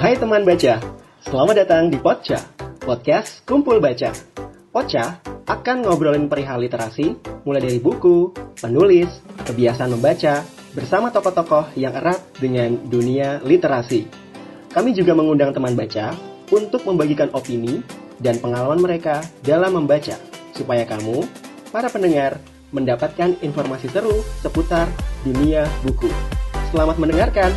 Hai teman baca, selamat datang di Poca, podcast Kumpul Baca. Poca akan ngobrolin perihal literasi, mulai dari buku, penulis, kebiasaan membaca, bersama tokoh-tokoh yang erat dengan dunia literasi. Kami juga mengundang teman baca untuk membagikan opini dan pengalaman mereka dalam membaca, supaya kamu, para pendengar, mendapatkan informasi seru seputar dunia buku. Selamat mendengarkan!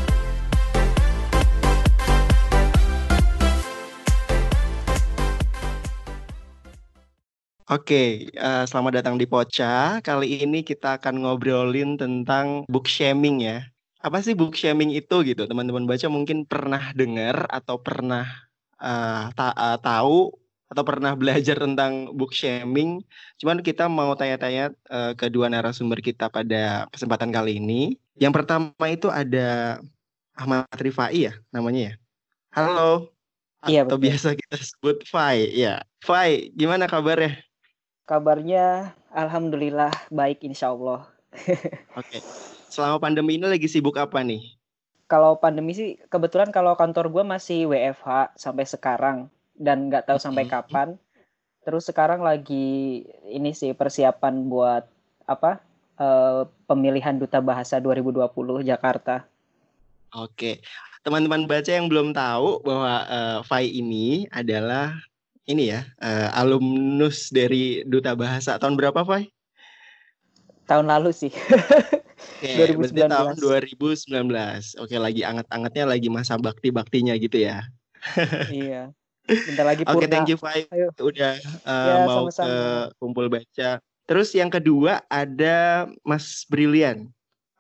Oke, uh, selamat datang di Poca. Kali ini kita akan ngobrolin tentang book shaming ya. Apa sih book shaming itu gitu? Teman-teman baca mungkin pernah dengar atau pernah uh, ta uh, tahu atau pernah belajar tentang book shaming. Cuman kita mau tanya-tanya uh, ke dua narasumber kita pada kesempatan kali ini. Yang pertama itu ada Ahmad Rifai ya namanya ya. Halo. Iya, atau betul. biasa kita sebut Fai. Ya, Fai, gimana kabarnya? Kabarnya alhamdulillah baik insya Allah. Oke. Selama pandemi ini lagi sibuk apa nih? Kalau pandemi sih kebetulan kalau kantor gue masih WFH sampai sekarang dan nggak tahu sampai kapan. Terus sekarang lagi ini sih persiapan buat apa? Uh, pemilihan duta bahasa 2020 Jakarta. Oke. Teman-teman baca yang belum tahu bahwa uh, Fai ini adalah ini ya uh, alumnus dari Duta Bahasa tahun berapa, Fai? Tahun lalu sih. Oke, 2019. tahun 2019. Oke, lagi anget-angetnya lagi masa bakti-baktinya gitu ya. iya. Bentar lagi Oke, thank you Fai. Udah uh, ya, mau sama -sama. ke kumpul baca. Terus yang kedua ada Mas Brilian.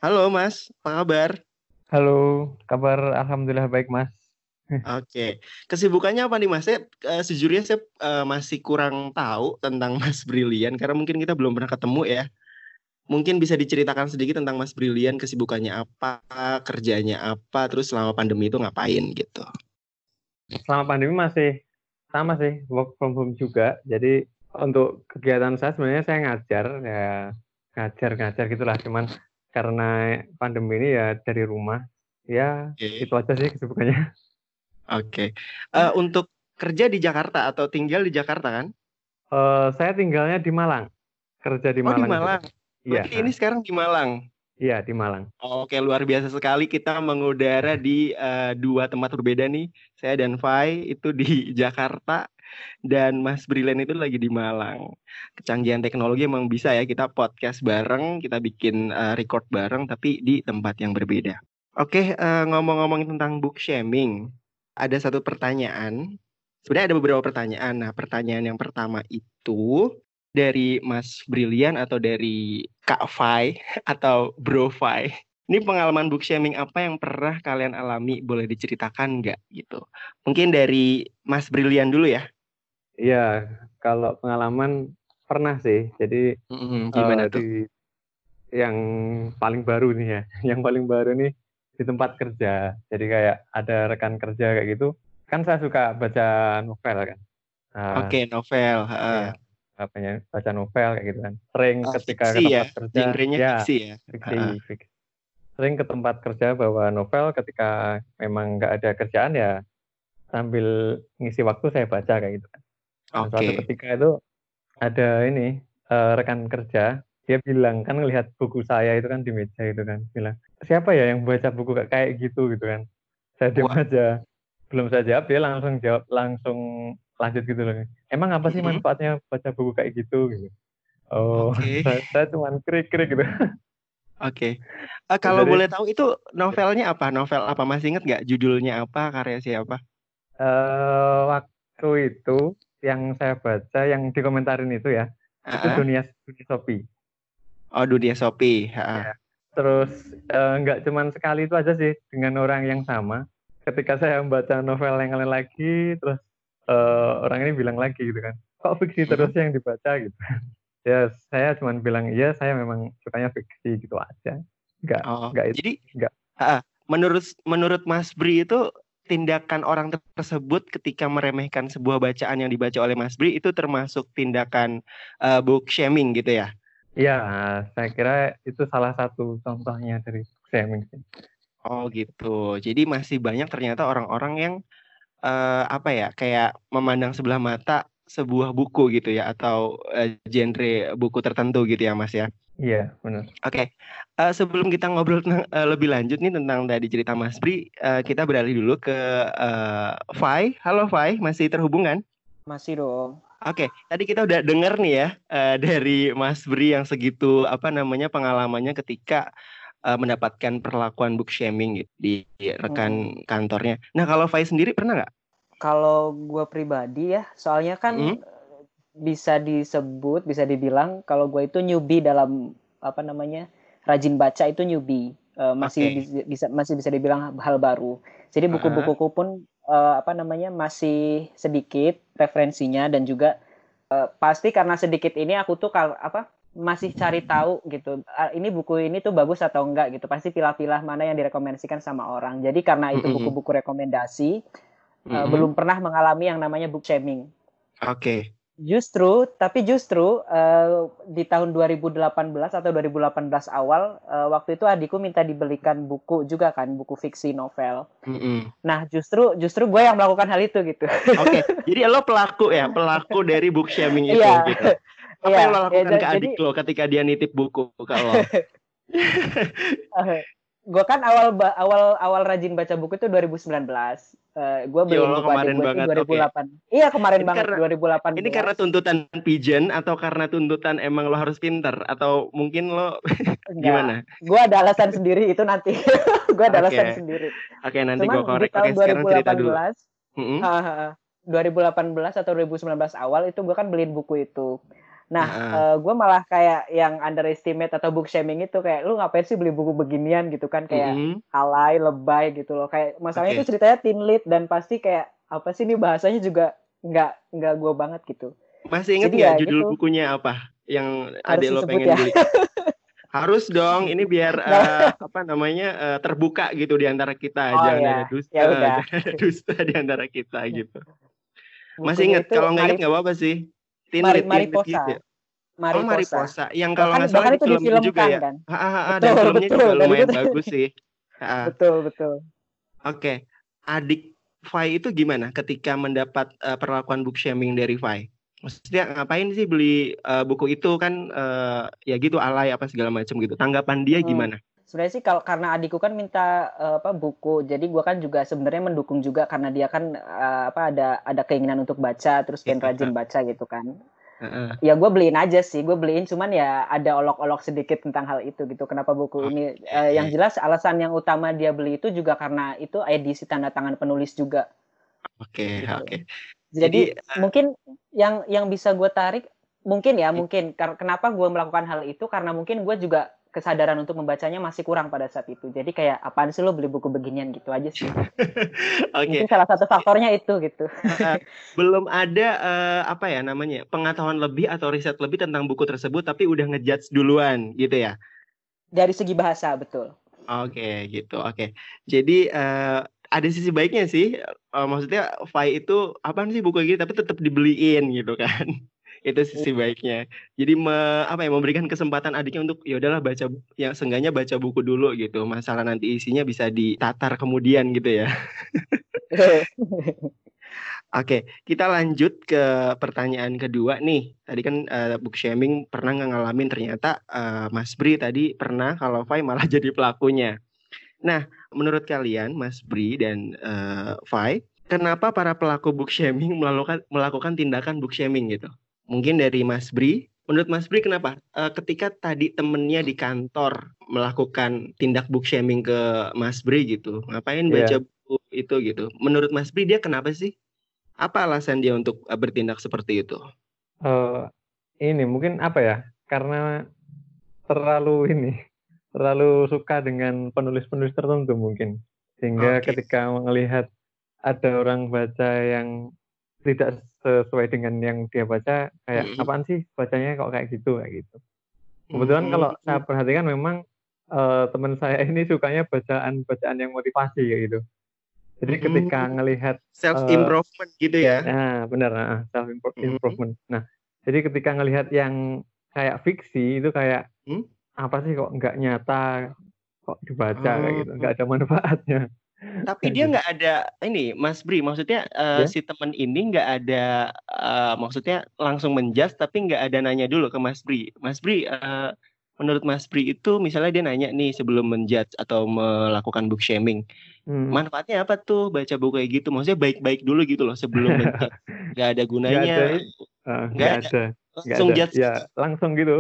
Halo Mas, apa kabar? Halo, kabar alhamdulillah baik Mas. Oke, kesibukannya apa nih Mas? Saya uh, sejujurnya saya uh, masih kurang tahu tentang Mas Brilian karena mungkin kita belum pernah ketemu ya. Mungkin bisa diceritakan sedikit tentang Mas Brilian, kesibukannya apa, kerjanya apa, terus selama pandemi itu ngapain gitu. Selama pandemi masih sama sih, work from home juga. Jadi untuk kegiatan saya sebenarnya saya ngajar ya ngajar-ngajar gitulah cuman karena pandemi ini ya dari rumah ya okay. itu aja sih kesibukannya Oke. Uh, untuk kerja di Jakarta atau tinggal di Jakarta kan? Uh, saya tinggalnya di Malang. Kerja di Malang. Oh, di Malang. Iya. Ini sekarang di Malang. Iya, di Malang. Oke, luar biasa sekali kita mengudara di uh, dua tempat berbeda nih. Saya dan Fai itu di Jakarta dan Mas Brilian itu lagi di Malang. Kecanggihan teknologi emang bisa ya kita podcast bareng, kita bikin uh, record bareng tapi di tempat yang berbeda. Oke, uh, ngomong-ngomongin tentang book shaming ada satu pertanyaan. Sebenarnya ada beberapa pertanyaan. Nah, pertanyaan yang pertama itu dari Mas Brilian atau dari Kak Fai atau Bro Fai. Ini pengalaman book shaming apa yang pernah kalian alami? Boleh diceritakan nggak gitu? Mungkin dari Mas Brilian dulu ya. Iya, kalau pengalaman pernah sih. Jadi mm-hmm, gimana uh, tuh? Di, yang paling baru nih ya. Yang paling baru nih di tempat kerja. Jadi kayak ada rekan kerja kayak gitu. Kan saya suka baca novel kan. Uh, Oke, okay, novel. Uh. Ya, baca novel kayak gitu kan. Sering uh, ketika ke tempat ya? kerja. ya, fiksi ya. Fiksi, uh. fiksi. Sering ke tempat kerja bawa novel ketika memang nggak ada kerjaan ya sambil ngisi waktu saya baca kayak gitu kan. Okay. Suatu ketika itu ada ini uh, rekan kerja dia bilang kan ngelihat buku saya itu kan di meja itu kan bilang siapa ya yang baca buku kayak gitu gitu kan saya diam aja belum saya jawab dia langsung jawab langsung lanjut gitu loh emang apa sih manfaatnya baca buku kayak gitu gitu oh okay. saya, saya cuma krik krik gitu Oke, okay. uh, kalau Dari, boleh tahu itu novelnya apa? Novel apa masih inget nggak judulnya apa? Karya siapa? Uh, waktu itu yang saya baca yang dikomentarin itu ya, uh -huh. itu dunia dunia Shopee. Oh dunia Shopee. Ya. Terus uh, nggak cuma sekali itu aja sih dengan orang yang sama. Ketika saya membaca novel yang lain lagi, terus uh, orang ini bilang lagi gitu kan, kok fiksi terus hmm. yang dibaca gitu. ya saya cuma bilang iya saya memang sukanya fiksi gitu aja. Nggak, oh, nggak itu. Jadi nggak. Uh, menurut menurut Mas Bri itu tindakan orang tersebut ketika meremehkan sebuah bacaan yang dibaca oleh Mas Bri itu termasuk tindakan uh, book shaming gitu ya? Iya, saya kira itu salah satu contohnya dari shaming. Oh gitu. Jadi masih banyak ternyata orang-orang yang uh, apa ya kayak memandang sebelah mata sebuah buku gitu ya atau uh, genre buku tertentu gitu ya Mas ya. Iya benar. Oke, okay. uh, sebelum kita ngobrol uh, lebih lanjut nih tentang tadi cerita Mas Bri, uh, kita beralih dulu ke uh, Fai. Halo Fai, masih terhubungan? Masih dong. Oke, okay. tadi kita udah denger nih ya uh, dari Mas Bri yang segitu apa namanya pengalamannya ketika uh, mendapatkan perlakuan book shaming gitu, di rekan hmm. kantornya. Nah, kalau Fai sendiri pernah nggak? Kalau gue pribadi ya, soalnya kan hmm? bisa disebut, bisa dibilang kalau gue itu newbie dalam apa namanya rajin baca itu newbie, uh, masih okay. bisa masih bisa dibilang hal baru. Jadi buku-bukuku pun uh, apa namanya masih sedikit referensinya dan juga uh, pasti karena sedikit ini aku tuh kal apa masih cari tahu gitu ini buku ini tuh bagus atau enggak? gitu. Pasti pilah-pilah mana yang direkomendasikan sama orang. Jadi karena itu buku-buku rekomendasi mm -hmm. uh, belum pernah mengalami yang namanya book shaming. Oke. okay. Justru, tapi justru uh, di tahun 2018 atau 2018 awal, uh, waktu itu adikku minta dibelikan buku juga kan, buku fiksi novel. Mm -hmm. Nah, justru justru gue yang melakukan hal itu gitu. Oke, okay. jadi lo pelaku ya, pelaku dari book shaming itu yeah. gitu. Apa yeah. yang lo lakukan yeah, ke adik jadi... lo ketika dia nitip buku ke lo? gue kan awal awal awal rajin baca buku itu 2019. Uh, gue beli buku kemarin gue banget, 2008. Okay. Iya kemarin ini banget karena, 2008. Ini karena tuntutan pigeon atau karena tuntutan emang lo harus pinter atau mungkin lo gimana? Gue ada alasan sendiri itu nanti. gue ada okay. alasan sendiri. Oke okay, nanti gue korek. Oke sekarang cerita dulu. Mm -hmm. uh, 2018 atau 2019 awal itu gue kan beliin buku itu. Nah, uh. uh, gue malah kayak yang underestimate atau book shaming itu kayak lu ngapain sih beli buku beginian gitu kan kayak mm -hmm. alay, lebay gitu loh. Kayak masalahnya okay. itu ceritanya teen lit dan pasti kayak apa sih ini bahasanya juga nggak nggak gue banget gitu. Masih inget nggak ya, judul gitu. bukunya apa yang ada lo pengen ya? beli? Harus dong, ini biar uh, apa namanya uh, terbuka gitu di antara kita, oh, jangan ya. ada dusta, ya jangan ada dusta di antara kita gitu. Masih inget kalau nggak inget nggak apa-apa sih. Teen Mari, Mariposa. Gitu ya? Mariposa. Oh, Mariposa. Yang kalau nggak salah itu film juga ya. Kan? Ha, ha, ha, betul, dan filmnya betul, juga lumayan betul. bagus sih. Ha. Betul, betul. Oke. Okay. Adik Fai itu gimana ketika mendapat uh, perlakuan book shaming dari Fai? Maksudnya ngapain sih beli uh, buku itu kan uh, ya gitu alay apa segala macam gitu. Tanggapan dia hmm. gimana? Sebenarnya sih kalau karena adikku kan minta uh, apa buku jadi gue kan juga sebenarnya mendukung juga karena dia kan uh, apa ada ada keinginan untuk baca terus pengen rajin baca gitu kan uh-uh. ya gue beliin aja sih gue beliin cuman ya ada olok-olok sedikit tentang hal itu gitu kenapa buku okay. ini uh, yang jelas alasan yang utama dia beli itu juga karena itu edisi tanda tangan penulis juga oke okay, gitu. oke okay. jadi, jadi uh, mungkin yang yang bisa gue tarik mungkin ya mungkin kenapa gue melakukan hal itu karena mungkin gue juga kesadaran untuk membacanya masih kurang pada saat itu. Jadi kayak apaan sih lo beli buku beginian gitu aja sih. Oke. okay. salah satu faktornya itu gitu. belum ada uh, apa ya namanya pengetahuan lebih atau riset lebih tentang buku tersebut, tapi udah ngejudge duluan gitu ya? Dari segi bahasa betul. Oke okay, gitu. Oke. Okay. Jadi uh, ada sisi baiknya sih. Uh, maksudnya Fai itu apa sih buku ini tapi tetap dibeliin gitu kan itu sisi baiknya jadi me, apa ya memberikan kesempatan adiknya untuk ya udahlah baca yang seenggaknya baca buku dulu gitu masalah nanti isinya bisa ditatar kemudian gitu ya Oke, kita lanjut ke pertanyaan kedua nih. Tadi kan uh, book shaming pernah nggak ngalamin ternyata uh, Mas Bri tadi pernah kalau Fai malah jadi pelakunya. Nah, menurut kalian Mas Bri dan uh, Fai, kenapa para pelaku book shaming melakukan melakukan tindakan book shaming gitu? Mungkin dari Mas Bri, menurut Mas Bri kenapa? Uh, ketika tadi temennya di kantor melakukan tindak book shaming ke Mas Bri gitu, ngapain yeah. baca buku itu gitu? Menurut Mas Bri dia kenapa sih? Apa alasan dia untuk uh, bertindak seperti itu? Uh, ini mungkin apa ya? Karena terlalu ini, terlalu suka dengan penulis-penulis tertentu mungkin, sehingga okay. ketika melihat ada orang baca yang tidak sesuai dengan yang dia baca kayak mm -hmm. apaan sih bacanya kok kayak gitu kayak gitu kebetulan mm -hmm. kalau saya perhatikan memang uh, teman saya ini sukanya bacaan bacaan yang motivasi kayak gitu jadi ketika mm -hmm. ngelihat self improvement uh, gitu ya nah benar nah, self improvement mm -hmm. nah jadi ketika ngelihat yang kayak fiksi itu kayak hmm? apa sih kok nggak nyata kok dibaca oh. kayak gitu nggak ada manfaatnya tapi dia nggak ada ini Mas Bri maksudnya uh, yeah? si temen ini nggak ada uh, maksudnya langsung menjas tapi nggak ada nanya dulu ke Mas Bri Mas Bri uh, menurut Mas Bri itu misalnya dia nanya nih sebelum menjudge atau melakukan book shaming hmm. manfaatnya apa tuh baca buku kayak gitu maksudnya baik-baik dulu gitu loh sebelum menjudge nggak ada gunanya nggak ada, uh, gak ada. ada langsung ada. judge ya langsung gitu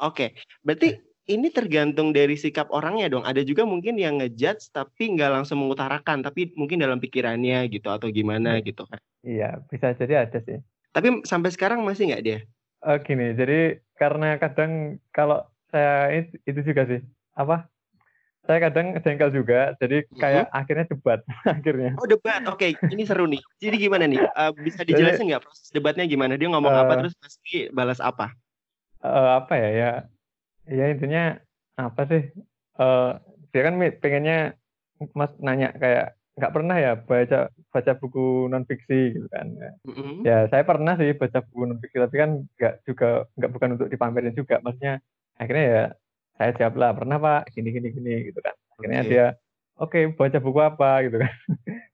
oke okay. berarti ini tergantung dari sikap orangnya dong. Ada juga mungkin yang ngejudge tapi nggak langsung mengutarakan, tapi mungkin dalam pikirannya gitu atau gimana iya. gitu kan. Iya, bisa jadi ada sih. Tapi sampai sekarang masih nggak dia? Oh, gini, jadi karena kadang kalau saya itu juga sih apa? Saya kadang jengkel juga, jadi kayak uh-huh. akhirnya debat akhirnya. Oh debat, oke, okay. ini seru nih. Jadi gimana nih? Uh, bisa dijelasin nggak proses debatnya gimana? Dia ngomong uh, apa terus pasti balas apa? Uh, apa ya? Ya ya intinya apa sih uh, dia kan pengennya mas nanya kayak nggak pernah ya baca baca buku non fiksi gitu kan mm-hmm. ya saya pernah sih baca buku non fiksi tapi kan nggak juga nggak bukan untuk dipamerin juga. Maksudnya akhirnya ya saya jawab lah pernah pak. Gini gini gini gitu kan. Akhirnya okay. dia oke okay, baca buku apa? Gitu kan.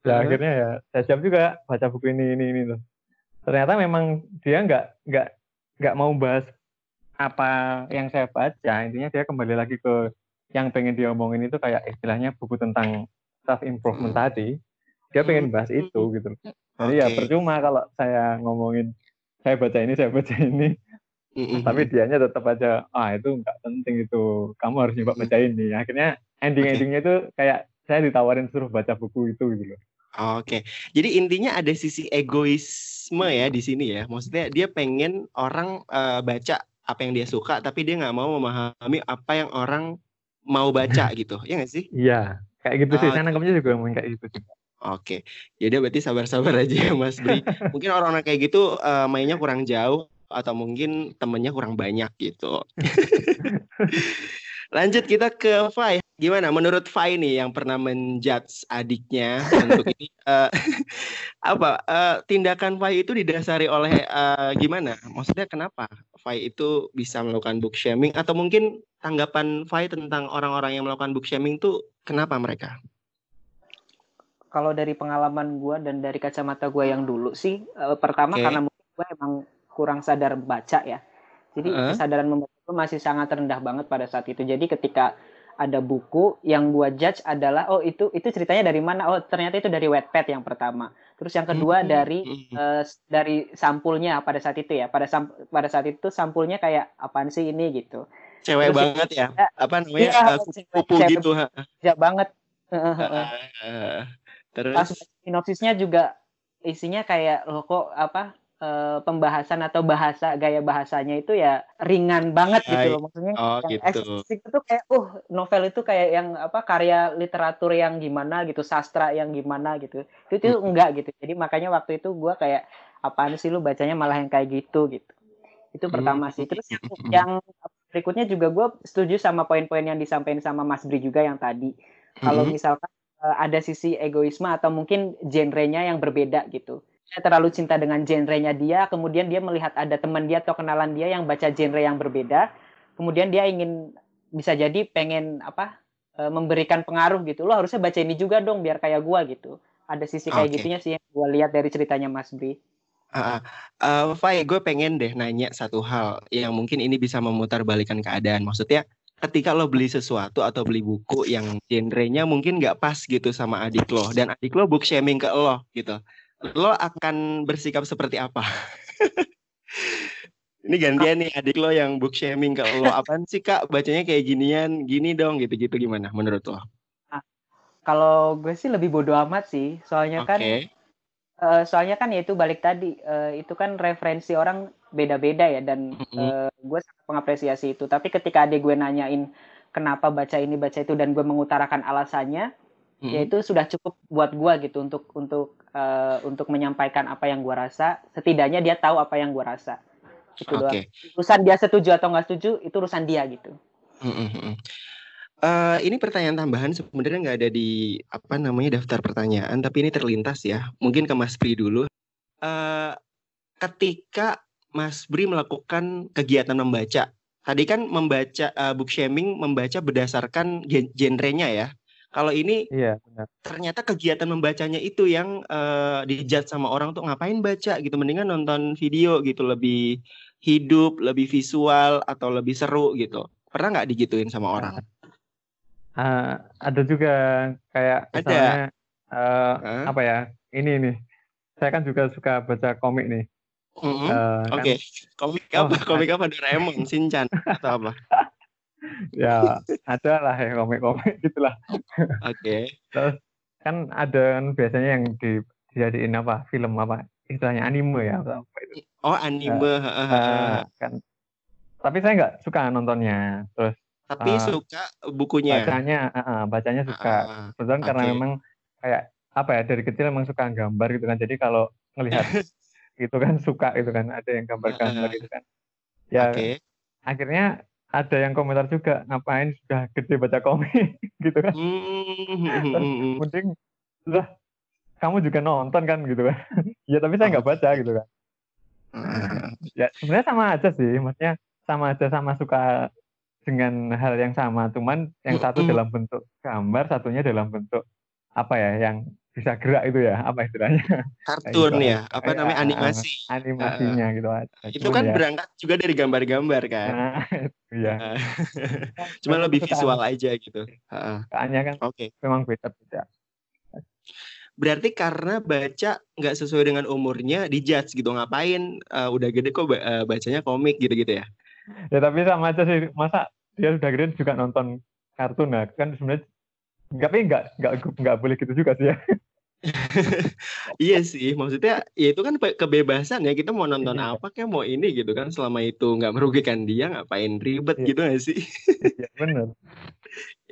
Nah uh-huh. akhirnya ya saya jawab juga baca buku ini ini ini tuh ternyata memang dia nggak nggak nggak mau bahas apa yang saya baca intinya dia kembali lagi ke yang pengen dia omongin itu kayak istilahnya buku tentang self improvement hmm. tadi. Dia pengen bahas itu gitu. Jadi okay. ya percuma kalau saya ngomongin saya baca ini saya baca ini. Mm-hmm. tapi dianya tetap aja ah itu nggak penting itu. Kamu harus nyoba baca ini. Akhirnya ending endingnya itu kayak saya ditawarin suruh baca buku itu gitu loh. Oke, okay. jadi intinya ada sisi egoisme ya di sini ya. Maksudnya dia pengen orang uh, baca apa yang dia suka tapi dia nggak mau memahami apa yang orang mau baca gitu. Ya nggak sih? Iya kayak gitu sih. Uh, saya nangkepnya juga ngomong kayak gitu. Sih Oke, jadi berarti sabar-sabar aja ya Mas Bri. Mungkin orang-orang kayak gitu uh, mainnya kurang jauh atau mungkin temennya kurang banyak gitu. Lanjut kita ke Fai. Gimana menurut Fai nih yang pernah menjudge adiknya untuk ini uh, apa uh, tindakan Fai itu didasari oleh uh, gimana? Maksudnya kenapa Fai itu bisa melakukan book shaming atau mungkin tanggapan Fai tentang orang-orang yang melakukan book shaming itu kenapa mereka? Kalau dari pengalaman gue dan dari kacamata gue yang dulu sih, uh, pertama okay. karena mungkin gue emang kurang sadar baca ya. Jadi uh. kesadaran membaca masih sangat rendah banget pada saat itu. Jadi ketika ada buku yang gua judge adalah oh itu itu ceritanya dari mana? Oh ternyata itu dari Wattpad yang pertama. Terus yang kedua hmm. dari uh, dari sampulnya pada saat itu ya. Pada sam pada saat itu sampulnya kayak apaan sih ini gitu. Cewek Terus banget ya. ya. Apa namanya? Iya, uh, kupu gitu. Ya banget. Uh, Terus sinopsisnya juga isinya kayak loh kok apa uh, pembahasan atau bahasa gaya bahasanya itu ya ringan banget gitu loh maksudnya oh, yang gitu. itu kayak uh novel itu kayak yang apa karya literatur yang gimana gitu sastra yang gimana gitu itu itu hmm. enggak gitu jadi makanya waktu itu gue kayak apaan sih lu bacanya malah yang kayak gitu gitu itu hmm. pertama sih terus yang, yang berikutnya juga gue setuju sama poin-poin yang disampaikan sama Mas Bri juga yang tadi kalau hmm. misalkan uh, ada sisi egoisme atau mungkin genrenya yang berbeda gitu terlalu cinta dengan genrenya dia, kemudian dia melihat ada teman dia atau kenalan dia yang baca genre yang berbeda, kemudian dia ingin bisa jadi pengen apa e, memberikan pengaruh gitu. Lo harusnya baca ini juga dong biar kayak gua gitu. Ada sisi kayak okay. gitunya sih yang gua lihat dari ceritanya Mas Bri. Uh, uh, Fai, gue pengen deh nanya satu hal yang mungkin ini bisa memutar balikan keadaan. Maksudnya, ketika lo beli sesuatu atau beli buku yang genrenya mungkin nggak pas gitu sama adik lo, dan adik lo book shaming ke lo gitu lo akan bersikap seperti apa? Ini gantian nih adik lo yang book shaming ke lo. Apaan sih kak bacanya kayak ginian, gini dong gitu-gitu gimana menurut lo? Nah, kalau gue sih lebih bodoh amat sih. Soalnya okay. kan uh, soalnya kan ya itu balik tadi uh, itu kan referensi orang beda-beda ya dan mm -hmm. uh, gue sangat mengapresiasi itu. Tapi ketika adik gue nanyain kenapa baca ini baca itu dan gue mengutarakan alasannya, mm -hmm. ya itu sudah cukup buat gue gitu untuk untuk uh, untuk menyampaikan apa yang gue rasa setidaknya dia tahu apa yang gue rasa itu okay. doang urusan dia setuju atau nggak setuju itu urusan dia gitu mm-hmm. uh, ini pertanyaan tambahan sebenarnya nggak ada di apa namanya daftar pertanyaan tapi ini terlintas ya mungkin ke Mas Pri dulu uh, ketika Mas Bri melakukan kegiatan membaca. Tadi kan membaca uh, book shaming membaca berdasarkan genrenya ya. Kalau ini iya, benar. ternyata kegiatan membacanya itu yang uh, dijudge sama orang tuh ngapain baca gitu, mendingan nonton video gitu lebih hidup, lebih visual atau lebih seru gitu. Pernah nggak digituin sama orang? Uh, ada juga kayak misalnya ada. Uh, huh? apa ya? Ini nih. Saya kan juga suka baca komik nih. Mm -hmm. uh, Oke, okay. kan, komik apa? Oh, komik apa? Doraemon, Shinchan atau apa? ya ada lah ya komik-komik gitulah. Oke. Okay. Terus kan ada kan biasanya yang di, dijadiin apa film apa istilahnya anime ya apa itu. Oh anime. Uh, uh, kan. Tapi saya nggak suka nontonnya. Terus. Tapi uh, suka bukunya. Bacanya, uh, bacanya suka. Uh, Kebetulan okay. karena memang kayak apa ya dari kecil emang suka gambar gitu kan. Jadi kalau ngelihat itu kan suka gitu kan. Ada yang gambar-gambar gitu kan. Ya okay. akhirnya ada yang komentar juga ngapain sudah gede baca komik? Gitu kan. Mm-hmm. mending lah kamu juga nonton kan gitu kan. Ya tapi saya nggak baca gitu kan. Ya sebenarnya sama aja sih maksudnya sama aja sama suka dengan hal yang sama. Cuman yang satu dalam bentuk gambar satunya dalam bentuk apa ya yang bisa gerak itu ya apa istilahnya? Kartun gitu. ya apa namanya animasi. animasinya uh, gitu itu kan ya. berangkat juga dari gambar-gambar kan. Nah, iya cuma lebih visual aja gitu. Kayaknya kan oke. okay. memang beda beda. Berarti karena baca nggak sesuai dengan umurnya dijudge gitu ngapain uh, udah gede kok uh, bacanya komik gitu-gitu ya? Ya tapi sama aja sih masa dia udah gede juga nonton kartun ya? Kan sebenarnya tapi nggak nggak nggak boleh gitu juga sih ya iya sih, maksudnya ya itu kan kebebasan ya kita mau nonton iya. apa kayak mau ini gitu kan selama itu nggak merugikan dia ngapain ribet iya. gitu gak sih? iya benar.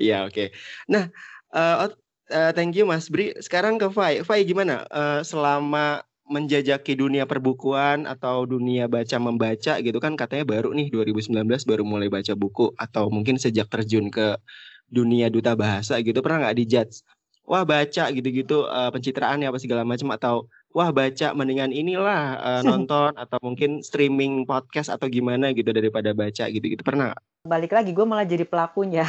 Iya oke. Okay. Nah, uh, uh, thank you Mas Bri. Sekarang ke Fai. Fai gimana? Uh, selama menjajaki dunia perbukuan atau dunia baca membaca gitu kan katanya baru nih 2019 baru mulai baca buku atau mungkin sejak terjun ke dunia duta bahasa gitu pernah nggak dijudge wah baca gitu-gitu uh, pencitraan ya apa segala macam atau wah baca mendingan inilah uh, nonton atau mungkin streaming podcast atau gimana gitu daripada baca gitu-gitu pernah? Balik lagi gue malah jadi pelakunya.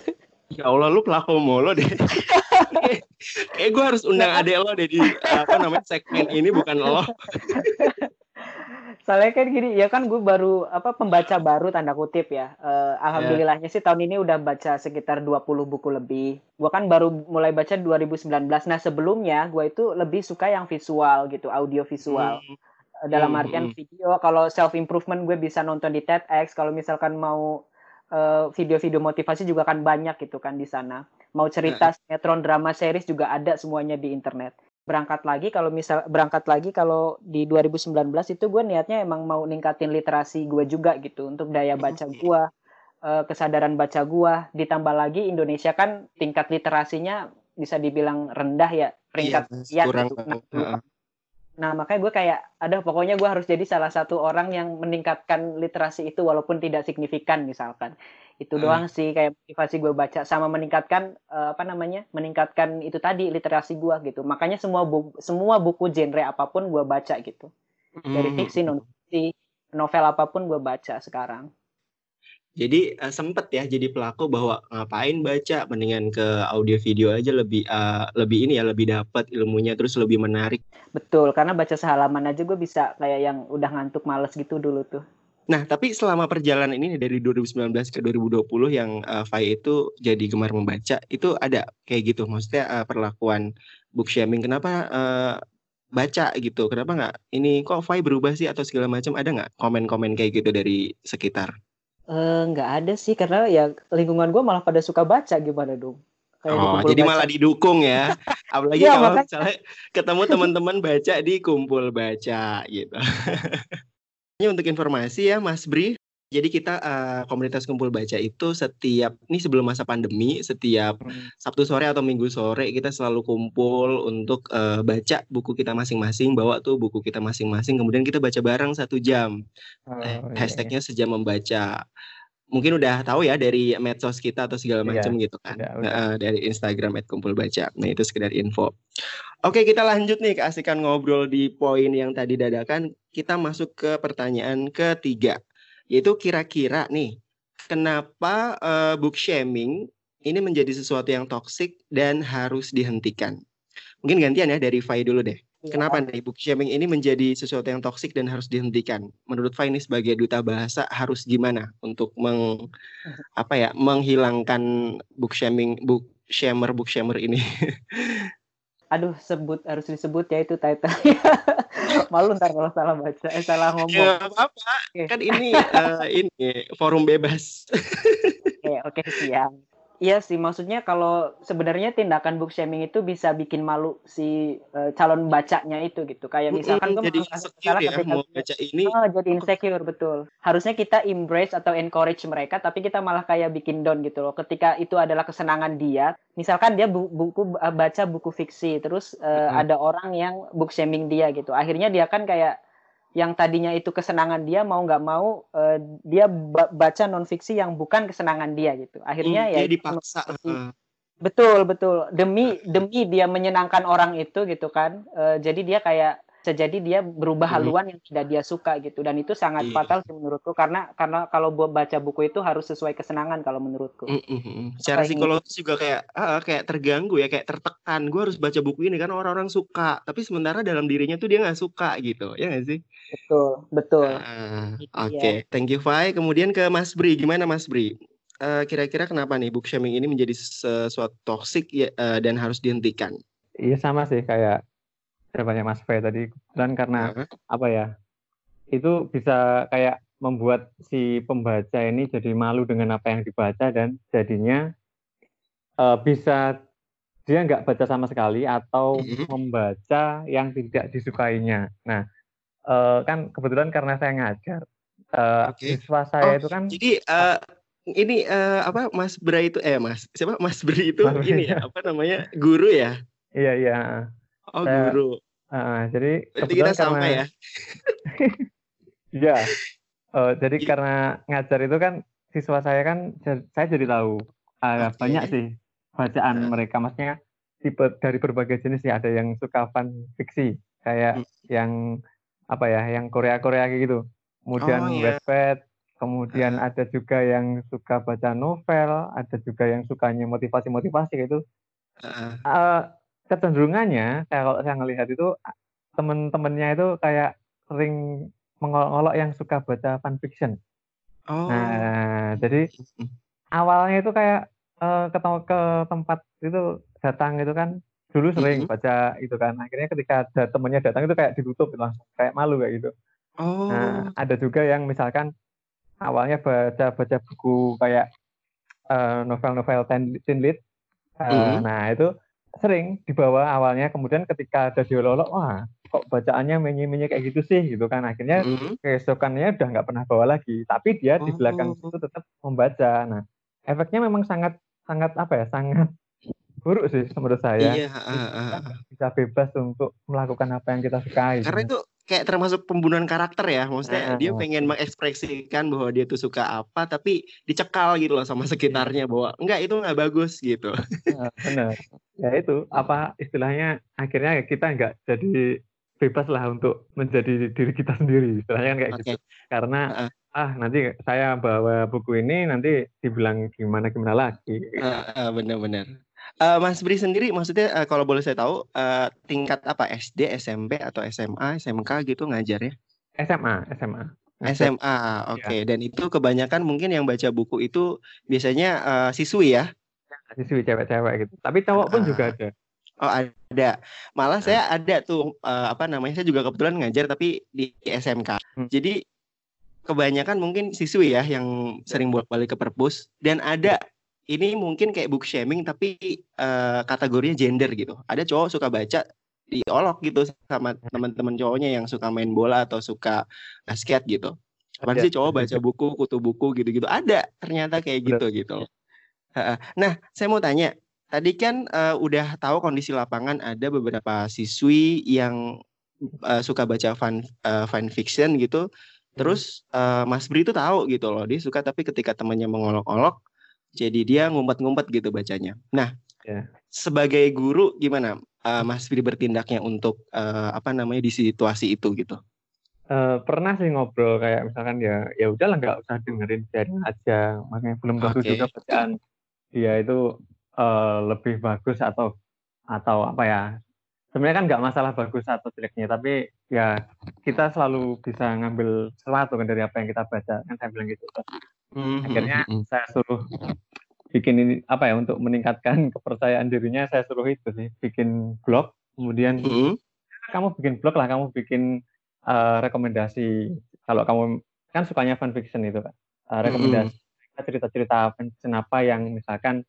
ya Allah lu pelaku mulu deh. Kayak gue harus undang adek lo deh di apa namanya segmen ini bukan lo. Soalnya kan gini, ya kan gue baru apa pembaca baru tanda kutip ya. Uh, alhamdulillahnya yeah. sih tahun ini udah baca sekitar 20 buku lebih. Gue kan baru mulai baca 2019. Nah, sebelumnya gue itu lebih suka yang visual gitu, audio visual. Eh, dalam hmm, artian video, kalau self improvement gue bisa nonton di TEDx, kalau misalkan mau eh, video-video uh, motivasi juga kan banyak gitu kan di sana. Mau cerita sinetron drama series juga ada semuanya di internet berangkat lagi kalau misal berangkat lagi kalau di 2019 itu gue niatnya emang mau ningkatin literasi gue juga gitu untuk daya baca gue uh, kesadaran baca gue ditambah lagi Indonesia kan tingkat literasinya bisa dibilang rendah ya peringkat iya, kurang, gitu. nah, uh, nah makanya gue kayak ada pokoknya gue harus jadi salah satu orang yang meningkatkan literasi itu walaupun tidak signifikan misalkan itu hmm. doang sih kayak motivasi gue baca sama meningkatkan uh, apa namanya meningkatkan itu tadi literasi gue gitu. Makanya semua buku semua buku genre apa pun gue baca gitu. Dari hmm. fiksi non fiksi novel apa pun gue baca sekarang. Jadi uh, sempet ya jadi pelaku bahwa ngapain baca? Mendingan ke audio video aja lebih uh, lebih ini ya lebih dapat ilmunya terus lebih menarik. Betul karena baca sehalaman aja gue bisa kayak yang udah ngantuk males gitu dulu tuh Nah, tapi selama perjalanan ini dari 2019 ke 2020 yang uh, Fai itu jadi gemar membaca, itu ada kayak gitu. Maksudnya uh, perlakuan book shaming kenapa uh, baca gitu? Kenapa nggak ini kok Fai berubah sih atau segala macam? Ada nggak komen-komen kayak gitu dari sekitar? Nggak uh, ada sih karena ya lingkungan gue malah pada suka baca gimana dong. Kayak oh, jadi baca. malah didukung ya. Apalagi ya, kalau misalnya ketemu teman-teman baca di kumpul baca gitu. untuk informasi ya Mas Bri. Jadi kita uh, komunitas kumpul baca itu setiap ini sebelum masa pandemi setiap hmm. Sabtu sore atau Minggu sore kita selalu kumpul untuk uh, baca buku kita masing-masing bawa tuh buku kita masing-masing kemudian kita baca bareng satu jam oh, eh, iya, hashtagnya iya. sejam membaca mungkin udah tahu ya dari medsos kita atau segala iya, macam gitu kan udah, udah. Uh, dari Instagram @kumpulbaca nah itu sekedar info Oke, kita lanjut nih keasikan ngobrol di poin yang tadi dadakan. Kita masuk ke pertanyaan ketiga, yaitu kira-kira nih, kenapa uh, book shaming ini menjadi sesuatu yang toksik dan harus dihentikan? Mungkin gantian ya dari Fai dulu deh. Ya. Kenapa nih book shaming ini menjadi sesuatu yang toksik dan harus dihentikan? Menurut Fai ini sebagai duta bahasa harus gimana untuk meng apa ya menghilangkan book shaming book shamer book shamer ini? aduh sebut harus disebut ya itu title malu ntar kalau salah baca eh salah ngomong ya, apa okay. kan ini uh, ini forum bebas oke okay, oke okay, siap Iya sih, maksudnya kalau sebenarnya tindakan book shaming itu bisa bikin malu si uh, calon bacanya itu gitu. Kayak misalkan gue jadi insecure ya mau baca ini. Oh, jadi insecure betul. Harusnya kita embrace atau encourage mereka, tapi kita malah kayak bikin down gitu loh. Ketika itu adalah kesenangan dia, misalkan dia bu buku eh, baca buku fiksi, terus uh, hmm. ada orang yang book shaming dia gitu. Akhirnya dia kan kayak yang tadinya itu kesenangan dia mau nggak mau uh, dia baca non fiksi yang bukan kesenangan dia gitu. Akhirnya hmm, ya dia dipaksa betul betul. Demi demi dia menyenangkan orang itu gitu kan. Uh, jadi dia kayak jadi dia berubah hmm. haluan yang tidak dia suka gitu dan itu sangat iya. fatal sih menurutku karena karena kalau buat baca buku itu harus sesuai kesenangan kalau menurutku. Mm -hmm. Secara psikologis juga kayak uh, kayak terganggu ya kayak tertekan. Gue harus baca buku ini kan orang-orang suka, tapi sementara dalam dirinya tuh dia nggak suka gitu, ya nggak sih? Betul betul. Uh, Oke, okay. thank you Fai. Kemudian ke Mas Bri, gimana Mas Bri? Uh, kira-kira kenapa nih book shaming ini menjadi sesuatu toksik ya, uh, dan harus dihentikan? Iya sama sih kayak jawabannya Mas Fe tadi dan karena uh-huh. apa ya itu bisa kayak membuat si pembaca ini jadi malu dengan apa yang dibaca dan jadinya uh, bisa dia nggak baca sama sekali atau membaca yang tidak disukainya. Nah uh, kan kebetulan karena saya ngajar uh, okay. siswa saya oh, itu kan jadi uh, ini uh, apa Mas Bra itu eh Mas siapa Mas Bri itu Mas ini ya apa namanya guru ya? Iya iya. Oh saya, guru. Uh, jadi Berarti kita sama karena, ya. Iya. uh, jadi ya. karena ngajar itu kan siswa saya kan saya jadi tahu uh, ah, okay. banyak sih bacaan uh. mereka maksudnya tipe dari berbagai jenis ya ada yang suka fan fiksi kayak hmm. yang apa ya yang Korea Korea gitu kemudian oh, yeah. Wattpad kemudian uh. ada juga yang suka baca novel ada juga yang sukanya motivasi motivasi gitu uh. Uh, kecenderungannya kalau saya ngelihat itu temen-temennya itu kayak sering mengolok-olok yang suka baca fan fiction. Oh. Nah, jadi awalnya itu kayak uh, ke, ke tempat itu datang itu kan dulu sering baca itu kan. Akhirnya ketika ada temennya datang itu kayak ditutup langsung kayak malu kayak gitu. Oh. Nah, ada juga yang misalkan awalnya baca baca buku kayak uh, novel-novel teen lit. Uh, mm. Nah, itu sering dibawa awalnya kemudian ketika ada diolok wah kok bacaannya menye-menye kayak gitu sih gitu kan akhirnya mm-hmm. keesokannya udah nggak pernah bawa lagi tapi dia di belakang oh. itu tetap membaca nah efeknya memang sangat sangat apa ya sangat buruk sih menurut saya iya, uh, uh. bisa bebas untuk melakukan apa yang kita sukai karena itu kayak termasuk pembunuhan karakter ya maksudnya uh, dia pengen mengekspresikan bahwa dia tuh suka apa tapi dicekal gitu loh sama sekitarnya bahwa enggak itu nggak bagus gitu. Uh, benar ya itu apa istilahnya akhirnya kita nggak jadi bebas lah untuk menjadi diri kita sendiri istilahnya kan kayak okay. gitu. Karena uh, ah nanti saya bawa buku ini nanti dibilang gimana gimana lagi. Uh, uh, benar-benar Uh, Mas Bri sendiri maksudnya uh, kalau boleh saya tahu uh, tingkat apa SD, SMP atau SMA, SMK gitu ngajar ya? SMA, SMA. SMA, oke. Okay. Ya. Dan itu kebanyakan mungkin yang baca buku itu biasanya uh, siswi ya? Siswi cewek-cewek gitu. Tapi cowok pun uh, juga ada. Oh ada. Malah nah. saya ada tuh uh, apa namanya? Saya juga kebetulan ngajar tapi di SMK. Hmm. Jadi kebanyakan mungkin siswi ya yang sering bolak-balik ke perpus dan ada ini mungkin kayak book shaming tapi uh, kategorinya gender gitu. Ada cowok suka baca diolok gitu sama teman-teman cowoknya yang suka main bola atau suka basket gitu. Apaan sih cowok baca buku, kutu buku gitu-gitu. Ada ternyata kayak gitu gitu. Nah, saya mau tanya, tadi kan uh, udah tahu kondisi lapangan ada beberapa siswi yang uh, suka baca fan uh, fan fiction gitu. Terus uh, Mas Bri itu tahu gitu loh, dia suka tapi ketika temannya mengolok-olok jadi dia ngumpet-ngumpet gitu bacanya. Nah, yeah. sebagai guru gimana? uh, Mas Firi bertindaknya untuk uh, apa namanya di situasi itu gitu? Uh, pernah sih ngobrol kayak misalkan ya ya udahlah nggak usah dengerin biarin aja makanya belum tentu okay. juga bacaan dia itu uh, lebih bagus atau atau apa ya sebenarnya kan nggak masalah bagus atau jeleknya tapi ya kita selalu bisa ngambil sesuatu kan dari apa yang kita baca kan saya bilang gitu mm-hmm. akhirnya mm-hmm. saya suruh bikin ini apa ya untuk meningkatkan kepercayaan dirinya saya suruh itu sih bikin blog kemudian mm-hmm. kamu bikin blog lah kamu bikin uh, rekomendasi kalau kamu kan sukanya fan fiction itu kan uh, rekomendasi mm-hmm. cerita-cerita fiction apa yang misalkan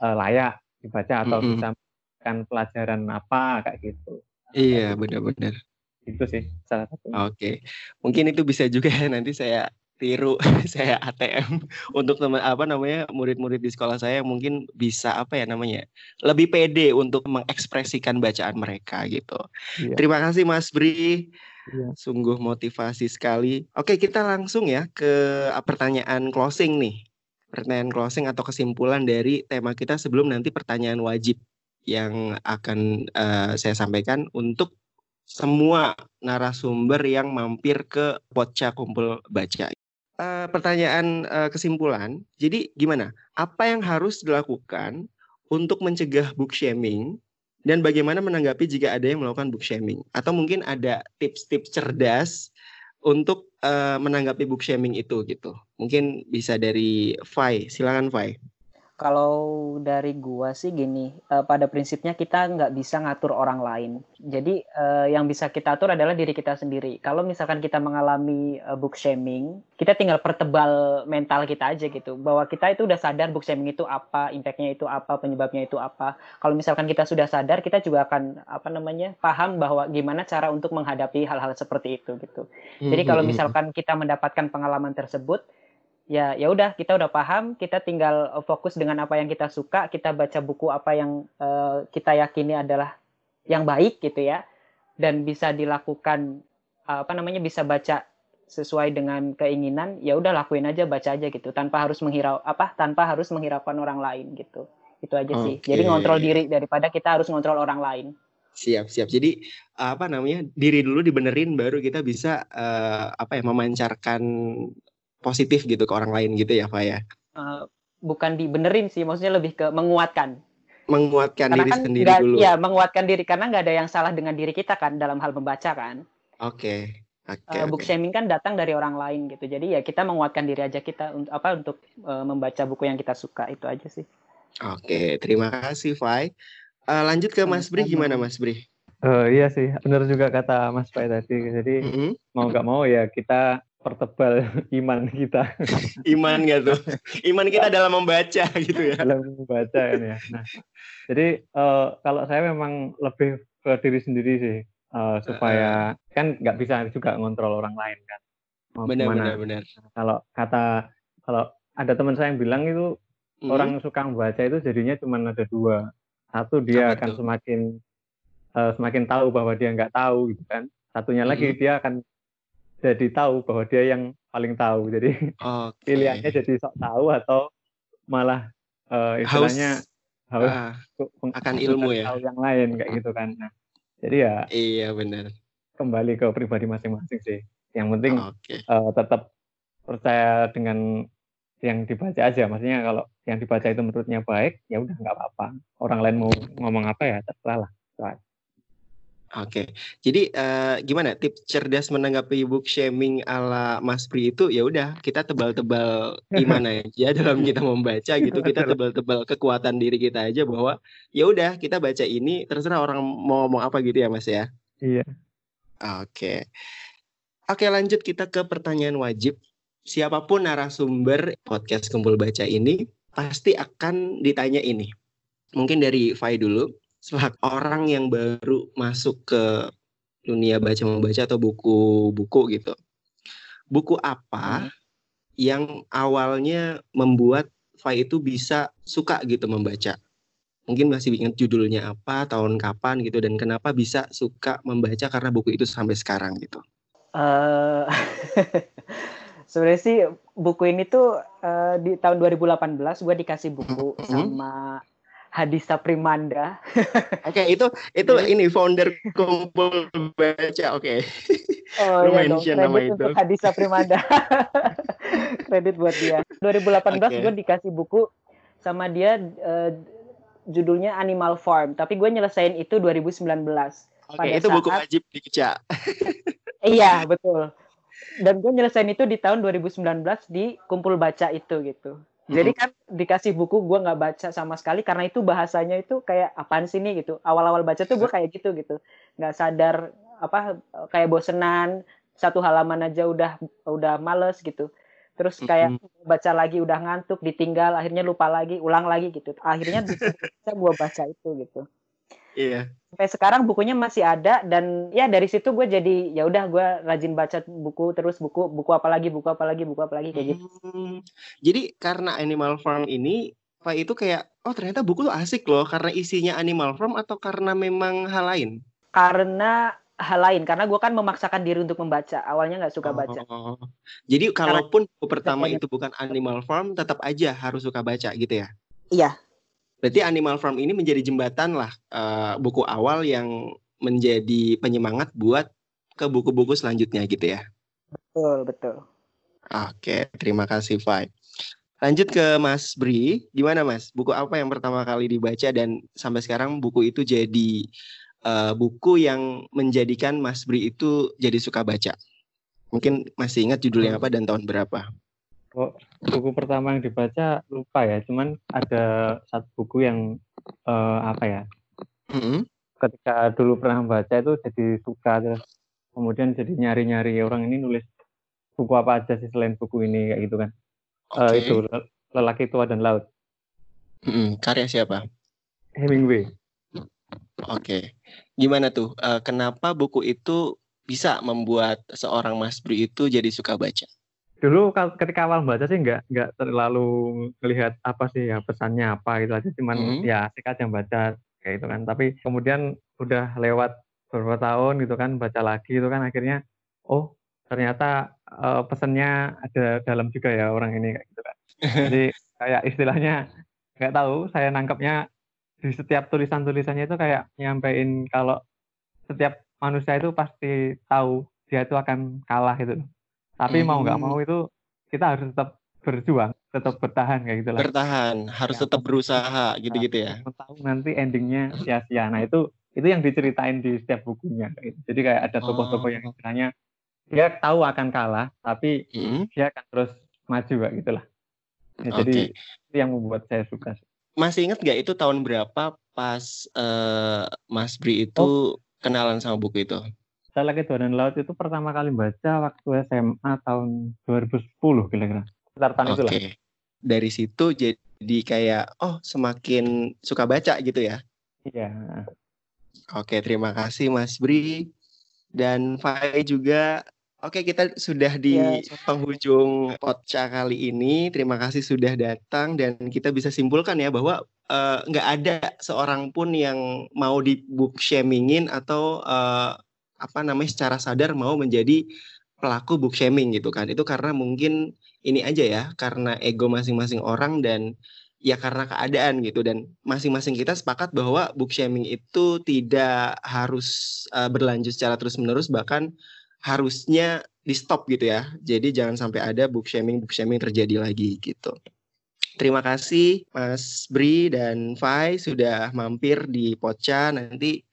uh, layak dibaca atau mm-hmm. bisa kan pelajaran apa kayak gitu. Iya benar-benar. Itu sih salah satu. Oke, okay. mungkin itu bisa juga nanti saya tiru saya ATM untuk teman apa namanya murid-murid di sekolah saya mungkin bisa apa ya namanya lebih pede untuk mengekspresikan bacaan mereka gitu. Iya. Terima kasih Mas Bri. Iya. Sungguh motivasi sekali. Oke, kita langsung ya ke pertanyaan closing nih. Pertanyaan closing atau kesimpulan dari tema kita sebelum nanti pertanyaan wajib yang akan uh, saya sampaikan untuk semua narasumber yang mampir ke Pocca Kumpul Baca. Uh, pertanyaan uh, kesimpulan, jadi gimana? Apa yang harus dilakukan untuk mencegah book shaming? Dan bagaimana menanggapi jika ada yang melakukan book shaming? Atau mungkin ada tips-tips cerdas untuk uh, menanggapi book shaming itu gitu. Mungkin bisa dari Fai. Silakan Fai kalau dari gua sih gini, uh, pada prinsipnya kita nggak bisa ngatur orang lain. Jadi uh, yang bisa kita atur adalah diri kita sendiri. Kalau misalkan kita mengalami uh, book shaming, kita tinggal pertebal mental kita aja gitu, bahwa kita itu udah sadar book shaming itu apa, impactnya itu apa, penyebabnya itu apa. Kalau misalkan kita sudah sadar, kita juga akan apa namanya paham bahwa gimana cara untuk menghadapi hal-hal seperti itu gitu. Jadi kalau hmm, hmm, hmm. misalkan kita mendapatkan pengalaman tersebut, ya ya udah kita udah paham. Kita tinggal uh, fokus dengan apa yang kita suka. Kita baca buku apa yang uh, kita yakini adalah yang baik gitu ya. Dan bisa dilakukan uh, apa namanya bisa baca sesuai dengan keinginan ya udah lakuin aja baca aja gitu. Tanpa harus menghirau apa tanpa harus menghiraukan orang lain gitu. Itu aja okay. sih jadi ngontrol diri daripada kita harus ngontrol orang lain. Siap siap. Jadi apa namanya diri dulu dibenerin baru kita bisa uh, apa ya memancarkan positif gitu ke orang lain gitu ya Pak ya? Uh, bukan dibenerin sih, maksudnya lebih ke menguatkan. Menguatkan karena diri kan sendiri gak, dulu. Ya, menguatkan diri karena nggak ada yang salah dengan diri kita kan dalam hal membaca kan. Oke. Okay. Okay, uh, book okay. shaming kan datang dari orang lain gitu. Jadi ya kita menguatkan diri aja kita untuk apa untuk uh, membaca buku yang kita suka itu aja sih. Oke, okay, terima kasih Fai. Uh, lanjut ke Mas Bri gimana Mas Bri? Uh, iya sih, benar juga kata Mas Fai tadi. Jadi mm -hmm. mau nggak mau ya kita pertebal iman kita. iman gitu. Iman kita dalam membaca gitu ya. Dalam membaca ini ya. Nah, jadi uh, kalau saya memang lebih ke diri sendiri sih uh, supaya uh, kan nggak bisa juga ngontrol orang lain kan. benar, benar, benar. Kalau kata kalau ada teman saya yang bilang itu hmm. orang suka membaca itu jadinya cuma ada dua. Satu dia Apa akan itu? semakin uh, semakin tahu bahwa dia nggak tahu gitu kan. Satunya lagi hmm. dia akan jadi tahu bahwa dia yang paling tahu. Jadi okay. pilihannya jadi sok tahu atau malah uh, istilahnya haus, haus uh, akan ilmu ya. Tahu yang lain kayak gitu kan. Nah, jadi ya Iya benar. Kembali ke pribadi masing-masing sih. Yang penting okay. uh, eh, tetap percaya dengan yang dibaca aja. Maksudnya kalau yang dibaca itu menurutnya baik, ya udah nggak apa-apa. Orang lain mau ngomong apa ya terserah lah. Oke, jadi uh, gimana tips cerdas menanggapi book shaming ala Mas Pri itu ya udah kita tebal-tebal gimana ya dalam kita membaca gitu kita tebal-tebal kekuatan diri kita aja bahwa ya udah kita baca ini terserah orang mau ngomong apa gitu ya Mas ya. Iya. Oke. Oke lanjut kita ke pertanyaan wajib. Siapa pun narasumber podcast Kumpul Baca ini pasti akan ditanya ini. Mungkin dari Fai dulu selaku orang yang baru masuk ke dunia baca membaca atau buku-buku gitu. Buku apa hmm. yang awalnya membuat Fai itu bisa suka gitu membaca? Mungkin masih ingat judulnya apa, tahun kapan gitu, dan kenapa bisa suka membaca karena buku itu sampai sekarang gitu? Uh, Sebenarnya sih buku ini tuh uh, di tahun 2018 gue dikasih buku hmm. sama Hadisa Primanda. Oke, okay, itu itu ini founder kumpul baca. Oke. Okay. Oh iya dong, kredit nama untuk itu. Hadisa Primanda. kredit buat dia. 2018 okay. gue dikasih buku sama dia uh, judulnya Animal Farm, tapi gue nyelesain itu 2019. Oke, okay, itu saat... buku wajib dibaca. iya, betul. Dan gue nyelesain itu di tahun 2019 di kumpul baca itu gitu. Jadi kan dikasih buku gue nggak baca sama sekali karena itu bahasanya itu kayak apaan sih nih gitu. Awal-awal baca tuh gue kayak gitu gitu, nggak sadar apa kayak bosenan satu halaman aja udah udah males gitu. Terus kayak baca lagi udah ngantuk, ditinggal, akhirnya lupa lagi, ulang lagi gitu. Akhirnya bisa gue baca itu gitu. Iya. Sampai sekarang bukunya masih ada dan ya dari situ gue jadi ya udah gue rajin baca buku terus buku buku apa lagi buku apa lagi buku apa lagi kayak gitu. Hmm, jadi karena Animal Farm ini Pak itu kayak oh ternyata buku tuh asik loh karena isinya Animal Farm atau karena memang hal lain? Karena hal lain karena gue kan memaksakan diri untuk membaca awalnya nggak suka baca. Oh, jadi kalaupun buku pertama itu bukan Animal Farm tetap aja harus suka baca gitu ya? Iya Berarti Animal Farm ini menjadi jembatan lah uh, buku awal yang menjadi penyemangat buat ke buku-buku selanjutnya gitu ya. Betul, betul. Oke, terima kasih, Fai. Lanjut ke Mas Bri, gimana Mas? Buku apa yang pertama kali dibaca dan sampai sekarang buku itu jadi uh, buku yang menjadikan Mas Bri itu jadi suka baca? Mungkin masih ingat judulnya apa dan tahun berapa? Kok buku pertama yang dibaca lupa ya cuman ada satu buku yang uh, apa ya mm-hmm. ketika dulu pernah baca itu jadi suka terus kemudian jadi nyari-nyari orang ini nulis buku apa aja sih selain buku ini kayak gitu kan okay. uh, itu lelaki tua dan laut mm-hmm. karya siapa Hemingway oke okay. gimana tuh uh, kenapa buku itu bisa membuat seorang Mas Bri itu jadi suka baca dulu ketika awal baca sih nggak nggak terlalu melihat apa sih ya pesannya apa gitu aja. Cuman hmm. ya asik aja baca kayak gitu kan. Tapi kemudian udah lewat beberapa tahun gitu kan baca lagi itu kan akhirnya oh ternyata uh, pesannya ada dalam juga ya orang ini kayak gitu kan. Jadi kayak istilahnya nggak tahu saya nangkepnya di setiap tulisan-tulisannya itu kayak nyampein kalau setiap manusia itu pasti tahu dia itu akan kalah gitu tapi hmm. mau nggak mau itu kita harus tetap berjuang, tetap bertahan kayak gitu lah. Bertahan, harus ya, tetap berusaha gitu-gitu ya. Tahu nanti endingnya sia-sia. Nah itu itu yang diceritain di setiap bukunya. Jadi kayak ada tokoh-tokoh yang oh. istilahnya dia tahu akan kalah, tapi hmm. dia akan terus maju kayak gitulah. Ya, okay. Jadi itu yang membuat saya suka. Masih ingat nggak itu tahun berapa pas uh, Mas Bri itu oh. kenalan sama buku itu? Saya lagi dan Laut itu pertama kali baca waktu SMA tahun 2010 kira-kira. Sekitar tahun okay. itulah. Dari situ jadi kayak oh semakin suka baca gitu ya. Iya. Oke, terima kasih Mas Bri dan Fai juga. Oke, kita sudah di ya, penghujung potca kali ini. Terima kasih sudah datang dan kita bisa simpulkan ya bahwa eh, nggak uh, ada seorang pun yang mau di book shamingin atau uh, apa namanya secara sadar mau menjadi pelaku book shaming gitu kan. Itu karena mungkin ini aja ya karena ego masing-masing orang dan ya karena keadaan gitu. Dan masing-masing kita sepakat bahwa book shaming itu tidak harus uh, berlanjut secara terus-menerus bahkan harusnya di stop gitu ya. Jadi jangan sampai ada book shaming book shaming terjadi lagi gitu. Terima kasih Mas Bri dan Fai sudah mampir di Poca. Nanti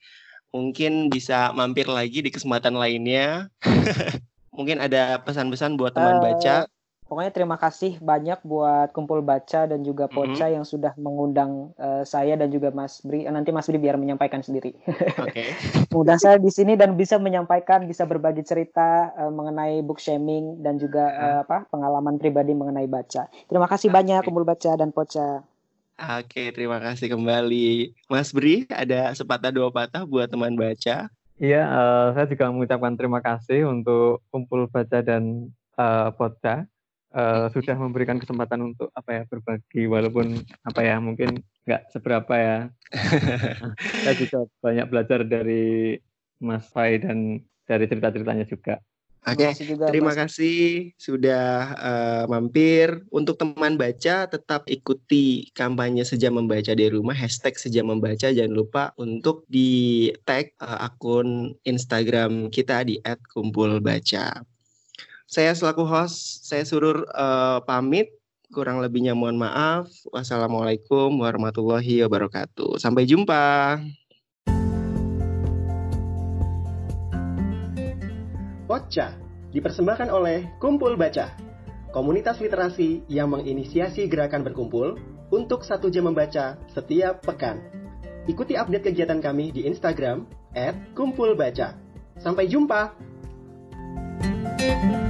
mungkin bisa mampir lagi di kesempatan lainnya. mungkin ada pesan-pesan buat teman uh, baca. Pokoknya terima kasih banyak buat kumpul baca dan juga Poca mm -hmm. yang sudah mengundang uh, saya dan juga Mas Bri. Nanti Mas Bri biar menyampaikan sendiri. Oke. Okay. saya di sini dan bisa menyampaikan, bisa berbagi cerita uh, mengenai book shaming dan juga uh, apa pengalaman pribadi mengenai baca. Terima kasih okay. banyak kumpul baca dan Poca. Oke, terima kasih kembali. Mas Bri, ada sepatah dua patah buat teman baca. Iya, uh, saya juga mengucapkan terima kasih untuk kumpul baca dan uh, Podca. Uh, sudah memberikan kesempatan untuk apa ya berbagi walaupun apa ya mungkin nggak seberapa ya saya juga banyak belajar dari Mas Fai dan dari cerita-ceritanya juga Oke, okay. terima Mas. kasih sudah uh, mampir. Untuk teman baca, tetap ikuti kampanye sejam membaca di rumah, hashtag sejam membaca. Jangan lupa untuk di tag uh, akun Instagram kita di @kumpulbaca. Saya selaku host, saya suruh uh, pamit. Kurang lebihnya mohon maaf. Wassalamualaikum warahmatullahi wabarakatuh. Sampai jumpa. Pocca dipersembahkan oleh Kumpul Baca, komunitas literasi yang menginisiasi gerakan berkumpul untuk satu jam membaca setiap pekan. Ikuti update kegiatan kami di Instagram @kumpulbaca. Sampai jumpa. thank you